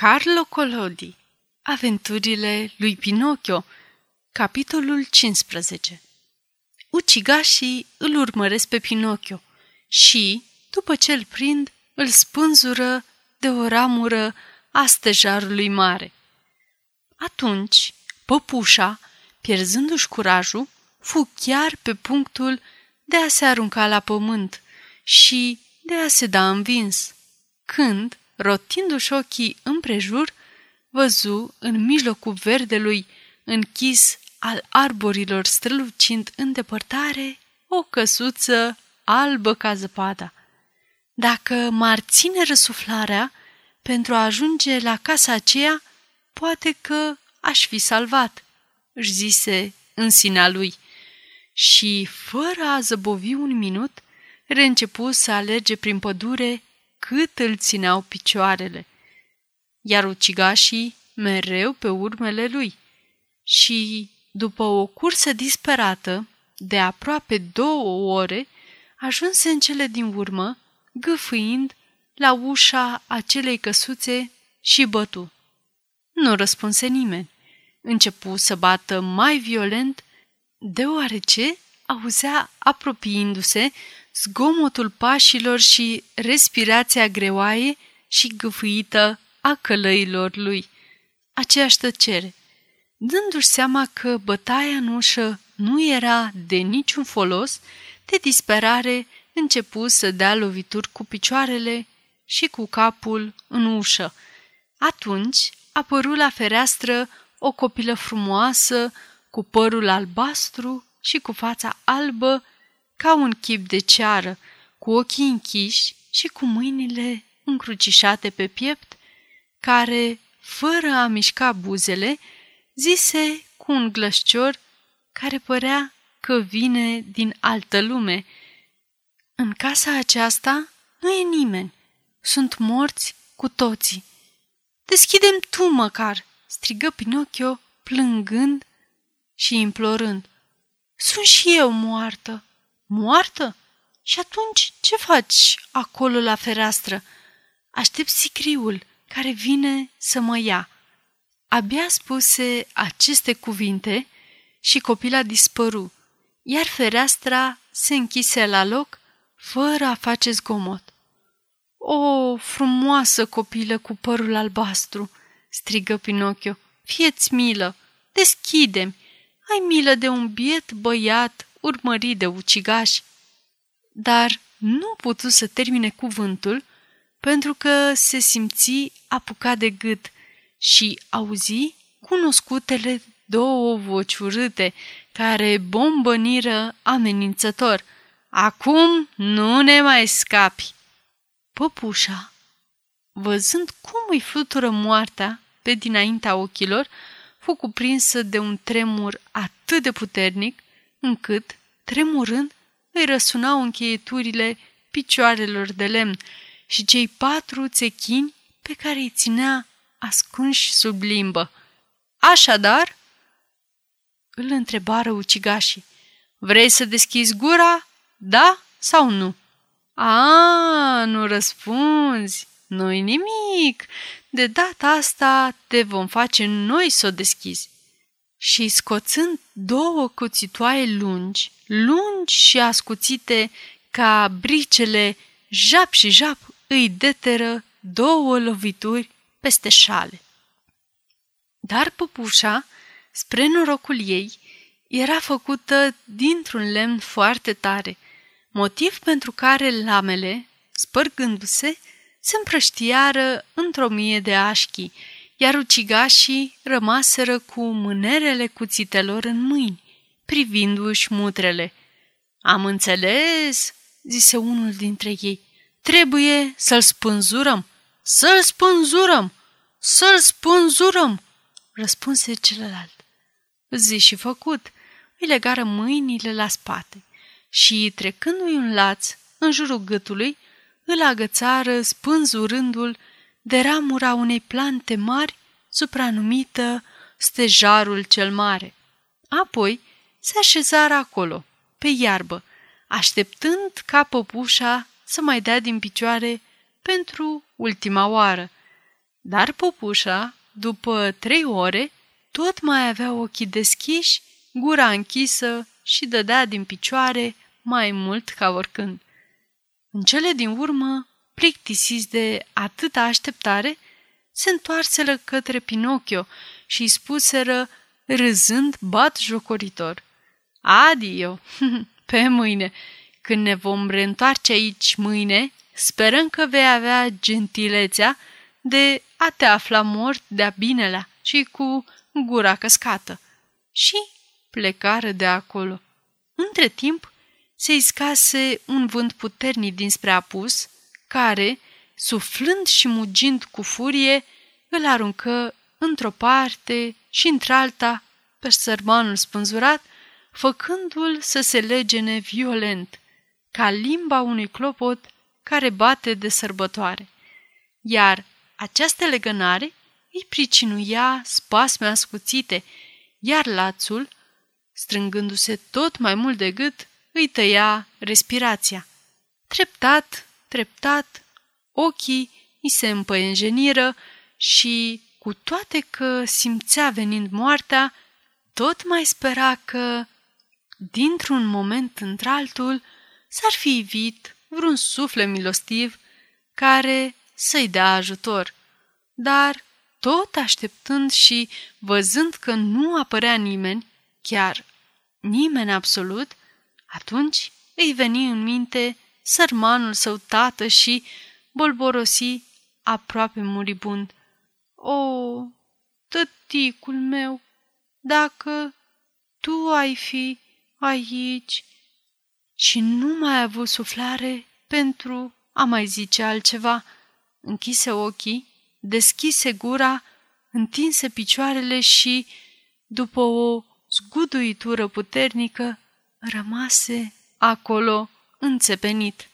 Carlo Collodi Aventurile lui Pinocchio Capitolul 15 Ucigașii îl urmăresc pe Pinocchio și, după ce îl prind, îl spânzură de o ramură a stejarului mare. Atunci, păpușa, pierzându-și curajul, fu chiar pe punctul de a se arunca la pământ și de a se da învins, când, rotindu-și ochii împrejur, văzu în mijlocul verdelui închis al arborilor strălucind în depărtare o căsuță albă ca zăpada. Dacă m-ar ține răsuflarea pentru a ajunge la casa aceea, poate că aș fi salvat, își zise în sinea lui. Și, fără a zăbovi un minut, reîncepu să alerge prin pădure cât îl țineau picioarele, iar ucigașii mereu pe urmele lui. Și, după o cursă disperată, de aproape două ore, ajunse în cele din urmă, gâfâind la ușa acelei căsuțe și bătu. Nu răspunse nimeni. Începu să bată mai violent, deoarece auzea apropiindu-se zgomotul pașilor și respirația greoaie și gâfâită a călăilor lui. Aceeași tăcere. Dându-și seama că bătaia în ușă nu era de niciun folos, de disperare începu să dea lovituri cu picioarele și cu capul în ușă. Atunci apăru la fereastră o copilă frumoasă, cu părul albastru și cu fața albă ca un chip de ceară, cu ochii închiși și cu mâinile încrucișate pe piept, care, fără a mișca buzele, zise cu un glășcior care părea că vine din altă lume. În casa aceasta nu e nimeni. Sunt morți cu toții. Deschidem tu măcar, strigă Pinocchio, plângând și implorând. Sunt și eu moartă. Moartă? Și atunci ce faci acolo la fereastră? Aștept sicriul care vine să mă ia. Abia spuse aceste cuvinte și copila dispăru, iar fereastra se închise la loc fără a face zgomot. O, frumoasă copilă cu părul albastru!" strigă Pinocchio. Fieți milă! Deschidem! Ai milă de un biet băiat urmărit de ucigași. Dar nu putu să termine cuvântul pentru că se simți apucat de gât și auzi cunoscutele două voci urâte care bombăniră amenințător. Acum nu ne mai scapi! Păpușa, văzând cum îi flutură moartea pe dinaintea ochilor, fu cuprinsă de un tremur atât de puternic încât, tremurând, îi răsunau încheieturile picioarelor de lemn și cei patru țechini pe care îi ținea ascunși sub limbă. Așadar, îl întrebară ucigașii, vrei să deschizi gura, da sau nu? A, nu răspunzi, nu-i nimic, de data asta te vom face noi să o deschizi și scoțând două cuțitoaie lungi, lungi și ascuțite ca bricele, jap și jap îi deteră două lovituri peste șale. Dar păpușa, spre norocul ei, era făcută dintr-un lemn foarte tare, motiv pentru care lamele, spărgându-se, se împrăștiară într-o mie de așchi iar ucigașii rămaseră cu mânerele cuțitelor în mâini, privindu-și mutrele. Am înțeles, zise unul dintre ei. Trebuie să-l spânzurăm, să-l spânzurăm, să-l spânzurăm, răspunse celălalt. Zi și făcut, îi legară mâinile la spate și, trecându-i un laț în jurul gâtului, îl agățară spânzurându-l de ramura unei plante mari, supranumită stejarul cel mare. Apoi se așezară acolo, pe iarbă, așteptând ca păpușa să mai dea din picioare pentru ultima oară. Dar popușa, după trei ore, tot mai avea ochii deschiși, gura închisă și dădea din picioare mai mult ca oricând. În cele din urmă, plictisiți de atâta așteptare, se întoarseră către Pinocchio și îi spuseră, râzând bat jocoritor. Adio, pe mâine, când ne vom reîntoarce aici mâine, sperăm că vei avea gentilețea de a te afla mort de-a binelea și cu gura căscată. Și plecară de acolo. Între timp, se iscase un vânt puternic dinspre apus, care, suflând și mugind cu furie, îl aruncă într-o parte și într-alta pe sărmanul spânzurat, făcându-l să se legene violent, ca limba unui clopot care bate de sărbătoare. Iar această legănare îi pricinuia spasme ascuțite, iar lațul, strângându-se tot mai mult de gât, îi tăia respirația. Treptat, treptat, ochii îi se împăienjeniră și, cu toate că simțea venind moartea, tot mai spera că, dintr-un moment într-altul, s-ar fi ivit vreun suflet milostiv care să-i dea ajutor. Dar, tot așteptând și văzând că nu apărea nimeni, chiar nimeni absolut, atunci îi veni în minte sărmanul său tată și bolborosi aproape muribund. O, tăticul meu, dacă tu ai fi aici... Și nu mai a avut suflare pentru a mai zice altceva. Închise ochii, deschise gura, întinse picioarele și, după o zguduitură puternică, rămase acolo înțepenit.